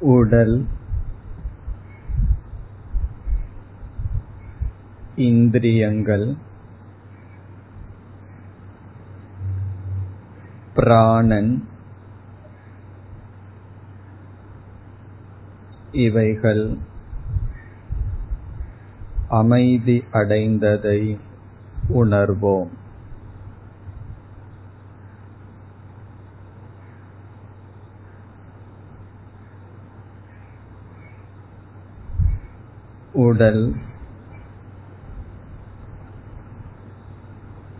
உடல் இந்திரியங்கள் பிராணன் இவைகள் அமைதி அடைந்ததை உணர்வோம். உடல்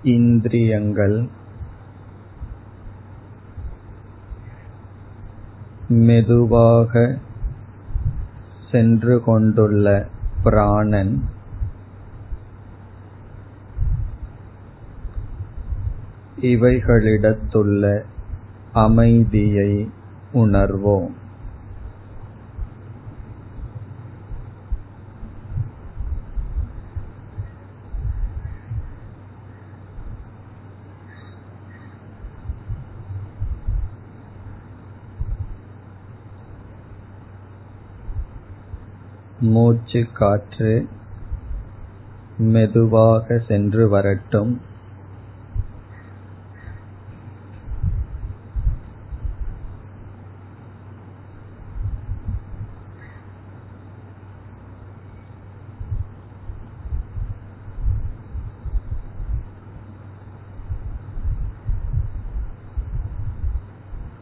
இந்திரியங்கள் மெதுவாக சென்று கொண்டுள்ள பிராணன் இவைகளிடத்துள்ள அமைதியை உணர்வோம். மூச்சு காற்று மெதுவாக சென்று வரட்டும்.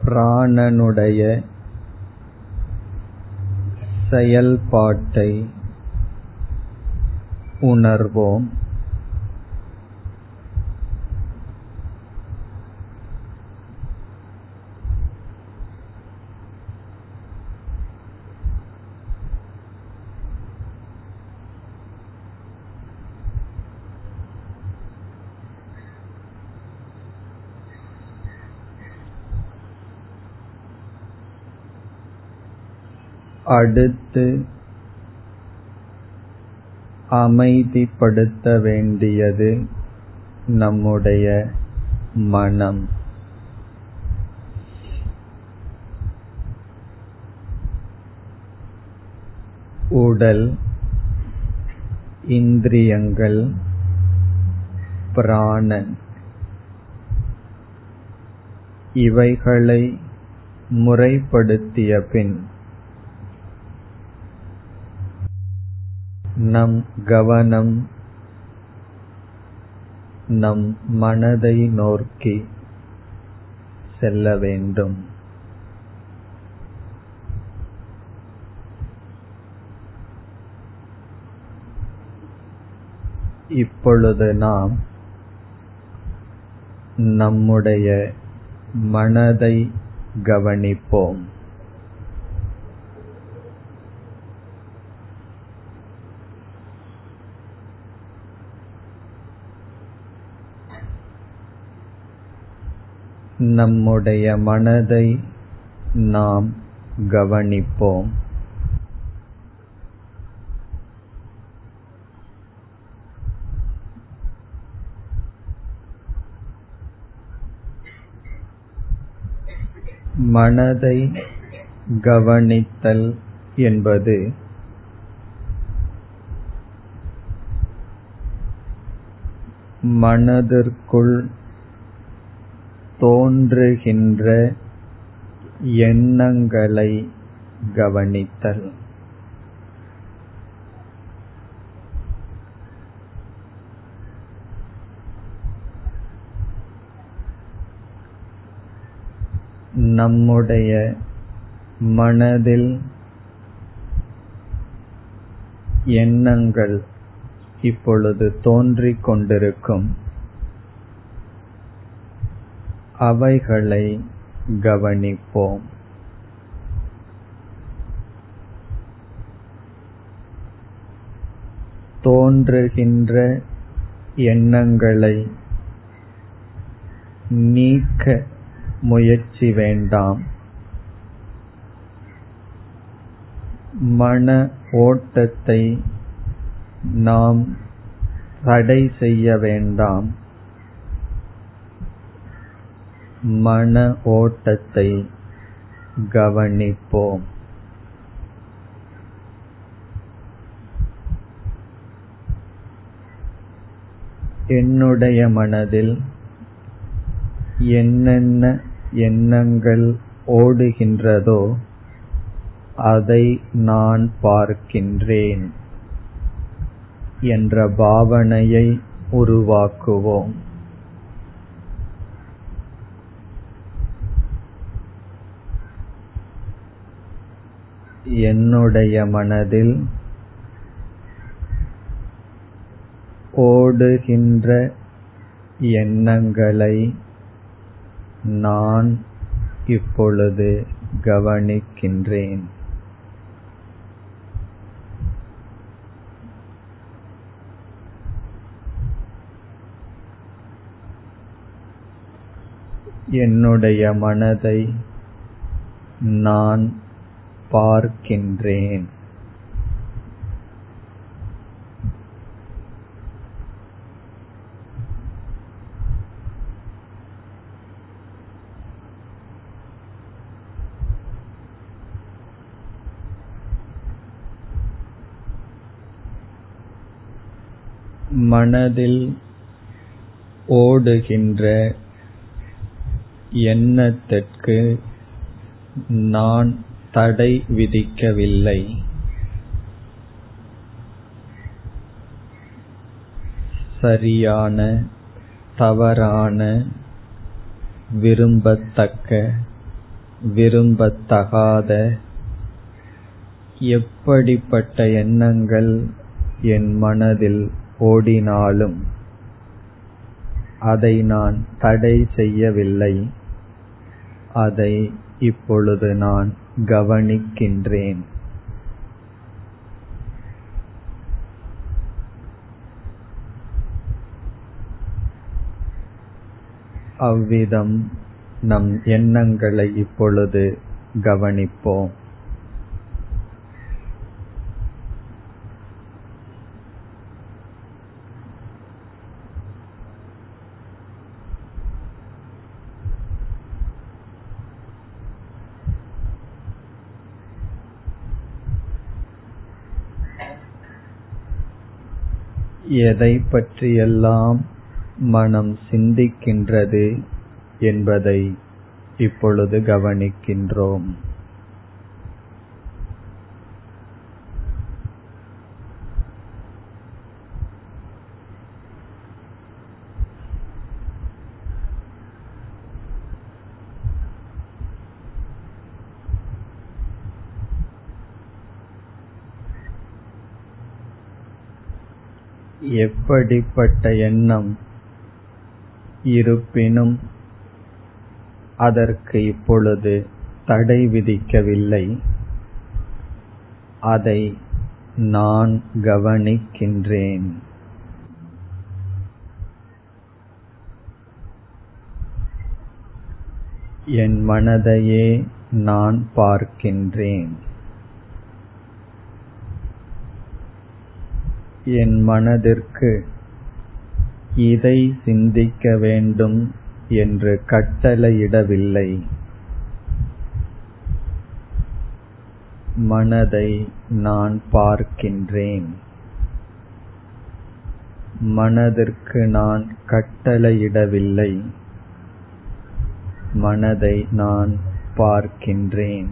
பிராணனுடைய செயல்பாட்டை உணர்வோம். அடுத்து அமைதிப்படுத்த வேண்டியது நம்முடைய மனம். உடல் இந்திரியங்கள் பிராணன். இவைகளை முறைப்படுத்திய பின் நம் கவனம் நம் மனதை நோக்கி செல்ல வேண்டும். இப்பொழுது நாம் நம்முடைய மனதை கவனிப்போம். நம்முடைய மனதை நாம் கவனிப்போம். மனதை கவனித்தல் என்பது மனதிற்குள் தோன்றுகின்ற எண்ணங்களை கவனித்தல். நம்முடைய மனதில் எண்ணங்கள் இப்பொழுது தோன்றிக் கொண்டிருக்கும். அவைகளை கவனிப்போம். தோன்றுகின்ற எண்ணங்களை நீக்க முயற்சி வேண்டாம். மன ஓட்டத்தை நாம் தடை செய்ய வேண்டாம். மன ஓட்டத்தை கவனிப்போம். என்னுடைய மனதில் என்னென்ன எண்ணங்கள் ஓடுகின்றதோ அதை நான் பார்க்கின்றேன் என்ற பாவனையை உருவாக்குவோம். என்னுடைய மனதில் ஓடுகின்ற எண்ணங்களை நான் இப்பொழுது கவனிக்கின்றேன். என்னுடைய மனதை நான் பார்க்கின்றேன். மனதில் ஓடுகின்ற எண்ணத்திற்கு நான் தடை விதிக்கவில்லை. சரியான தவறான விரும்பத்தக்க விரும்பத்தகாத எப்படிப்பட்ட எண்ணங்கள் என் மனதில் ஓடினாலும் அதை நான் தடை செய்யவில்லை. அதை இப்பொழுது நான் கவனிக்கின்றேன். அவ்விதம் நம் எண்ணங்களை இப்பொழுது கவனிப்போம். எதை பற்றியெல்லாம் மனம் சிந்திக்கின்றது என்பதை இப்பொழுது கவனிக்கின்றோம். எப்படிப்பட்ட எண்ணம் இருப்பினும் அதற்கு இப்பொழுது தடை விதிக்கவில்லை. அதை நான் கவனிக்கின்றேன். என் மனதையே நான் பார்க்கின்றேன். என் மனதிற்கு இதை சிந்திக்க வேண்டும் என்று கட்டளையிடவில்லை. மனதை நான் பார்க்கின்றேன். மனதிற்கு நான் கட்டளையிடவில்லை. மனதை நான் பார்க்கின்றேன்.